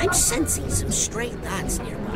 I'm sensing some stray thoughts nearby.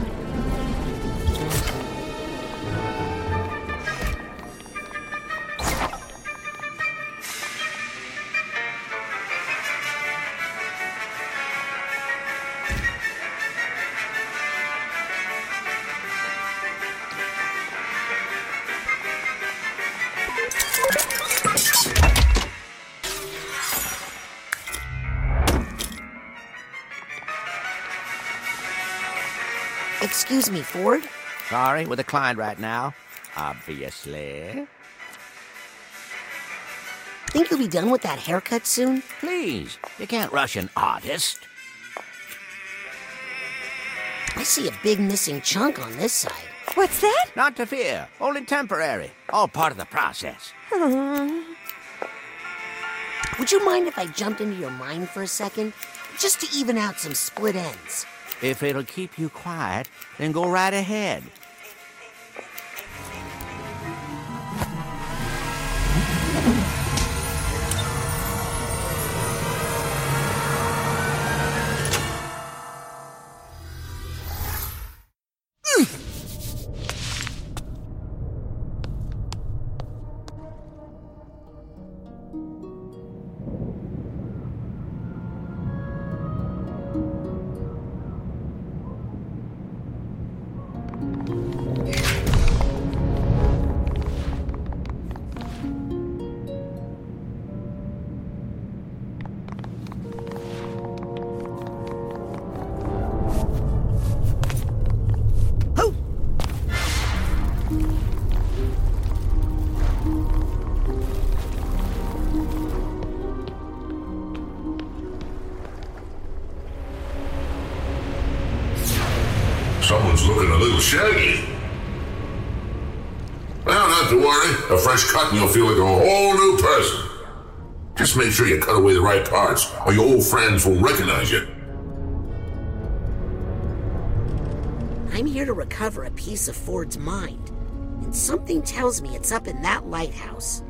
Excuse me, Ford? Sorry, with a client right now. Obviously. Think you'll be done with that haircut soon? Please, you can't rush an artist. I see a big missing chunk on this side. What's that? Not to fear, only temporary. All part of the process. Would you mind if I jumped into your mind for a second? Just to even out some split ends. If it'll keep you quiet, then go right ahead. Not to worry. A fresh cut and you'll feel like a whole new person. Just make sure you cut away the right parts, or your old friends won't recognize you. I'm here to recover a piece of Ford's mind. And something tells me it's up in that lighthouse.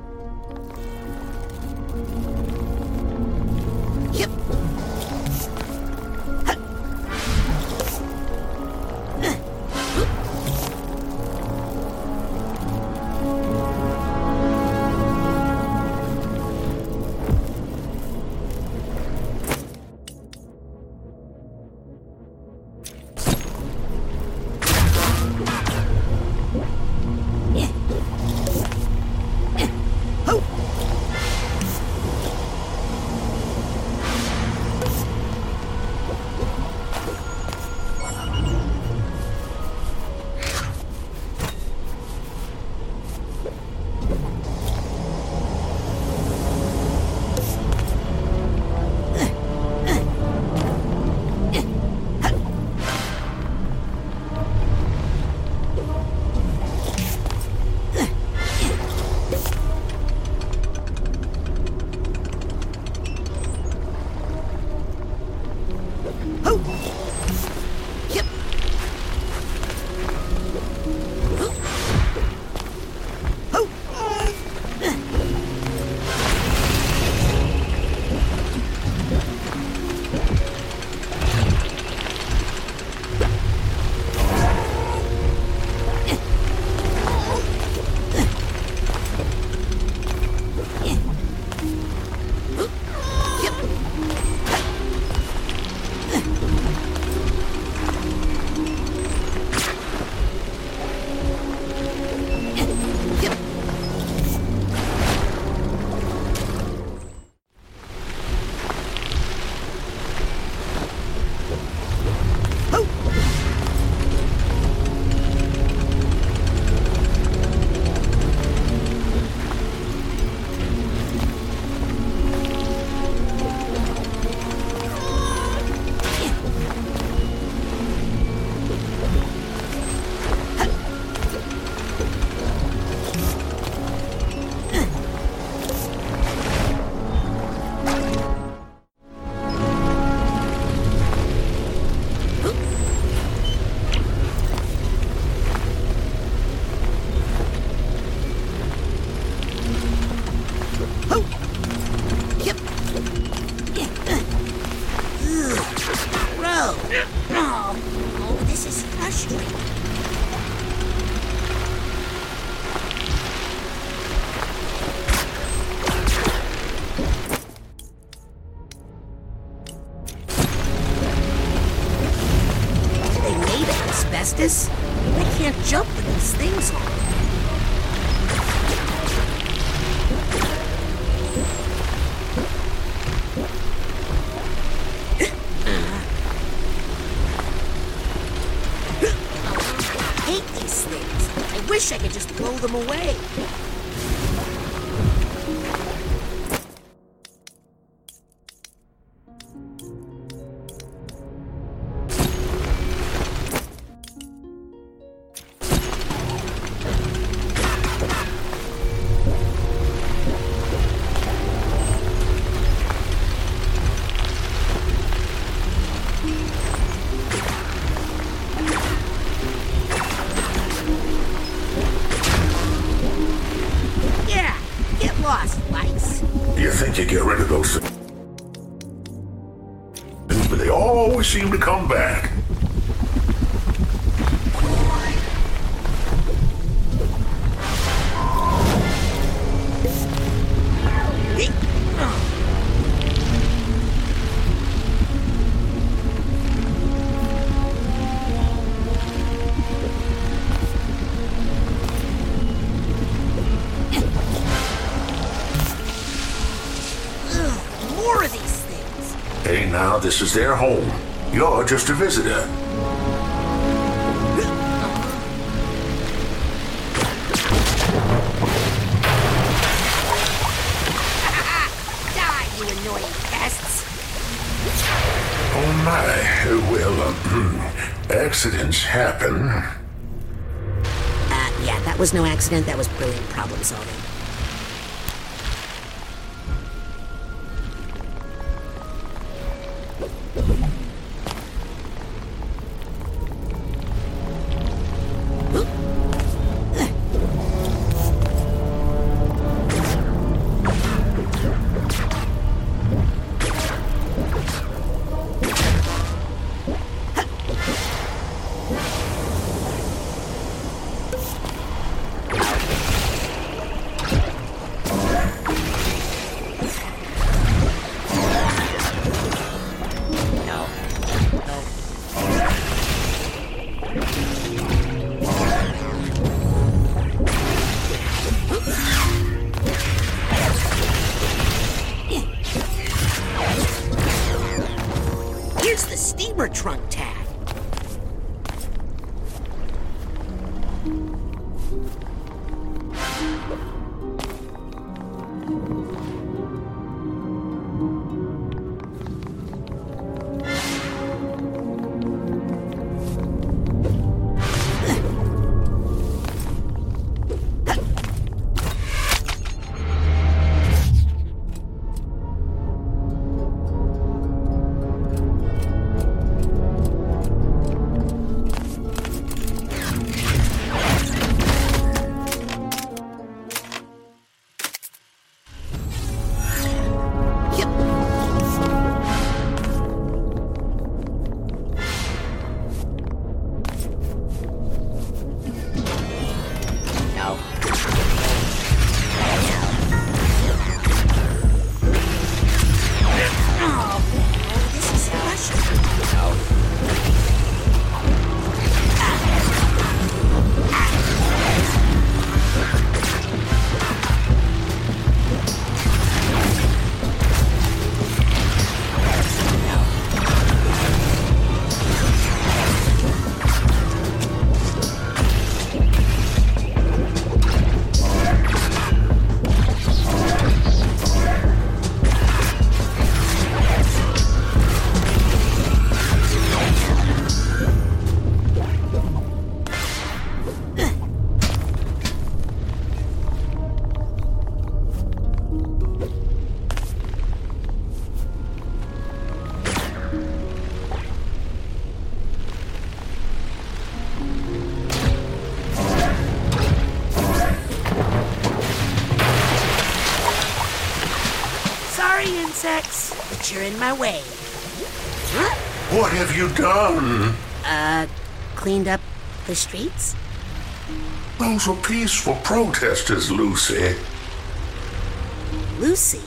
Up with these things on? I hate these things. I wish I could just blow them away. Always seem to come back. More of these things. Hey, now, this is their home. You're just a visitor. Die, you annoying pests. Oh my, well, um, accidents happen. Uh, yeah, that was no accident. That was brilliant problem solving. sex, but you're in my way. What have you done? Uh, cleaned up the streets? Those were peaceful protesters, Lucy. Lucy?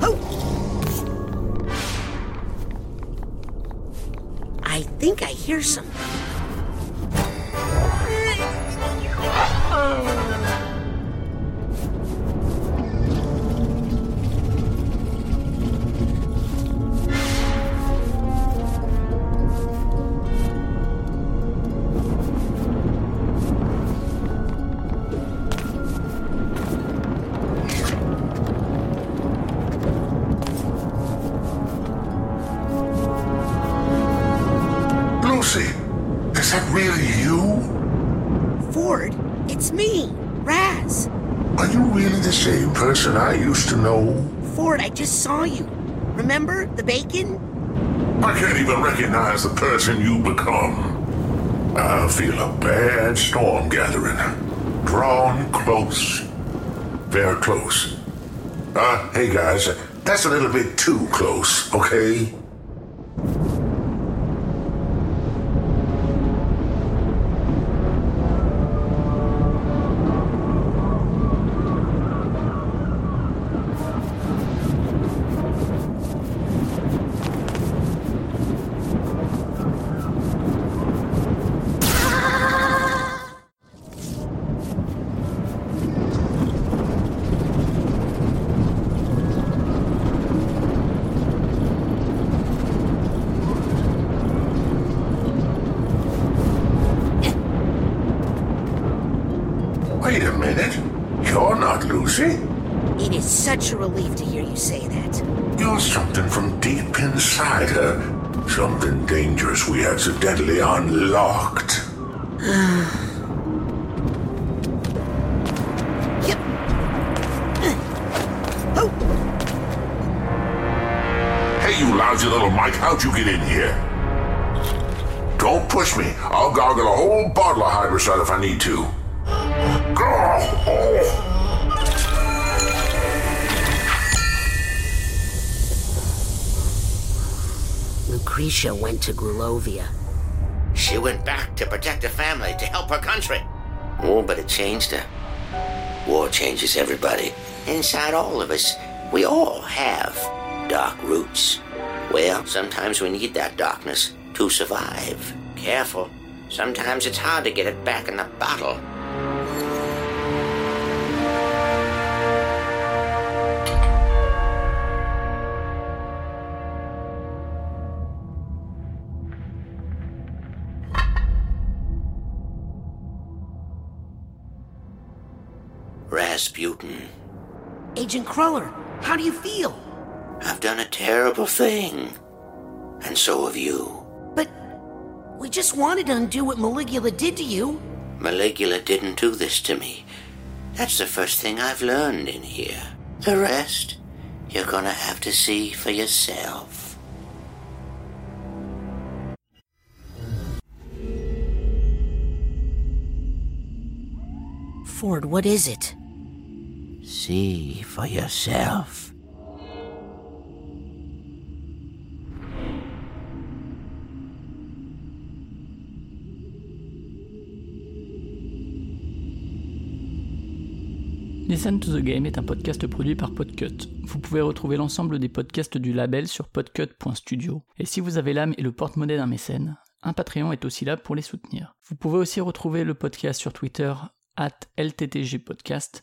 Oh. I think I hear something. Is that really you? It's me, Raz. Are you really the same person I used to know? Ford, I just saw you. Remember the bacon? I can't even recognize the person you become. I feel a bad storm gathering. Drawn close. Very close. Uh, hey guys, that's a little bit too close, okay? Such a relief to hear you say that. You're something from deep inside her. Something dangerous we accidentally unlocked. Yep. Oh, Hey, you lousy little Mike, how'd you get in here? Don't push me. I'll gargle a whole bottle of hydrosol if I need to. Lucrecia went to Grulovia. She went back to protect her family, to help her country. Oh, but it changed her. War changes everybody. Inside all of us, we all have dark roots. Well, sometimes we need that darkness to survive. Careful. Sometimes it's hard to get it back in the bottle. Razputin. Agent Cruller, how do you feel? I've done a terrible thing. And so have you. But we just wanted to undo what Maligula did to you. Maligula didn't do this to me. That's the first thing I've learned in here. The rest, you're gonna have to see for yourself. Ford, what is it? See for yourself. Listen to the Game est un podcast produit par Podcut. Vous pouvez retrouver l'ensemble des podcasts du label sur podcut.studio. Et si vous avez l'âme et le porte-monnaie d'un mécène, un Patreon est aussi là pour les soutenir. Vous pouvez aussi retrouver le podcast sur Twitter, at LTTGpodcast,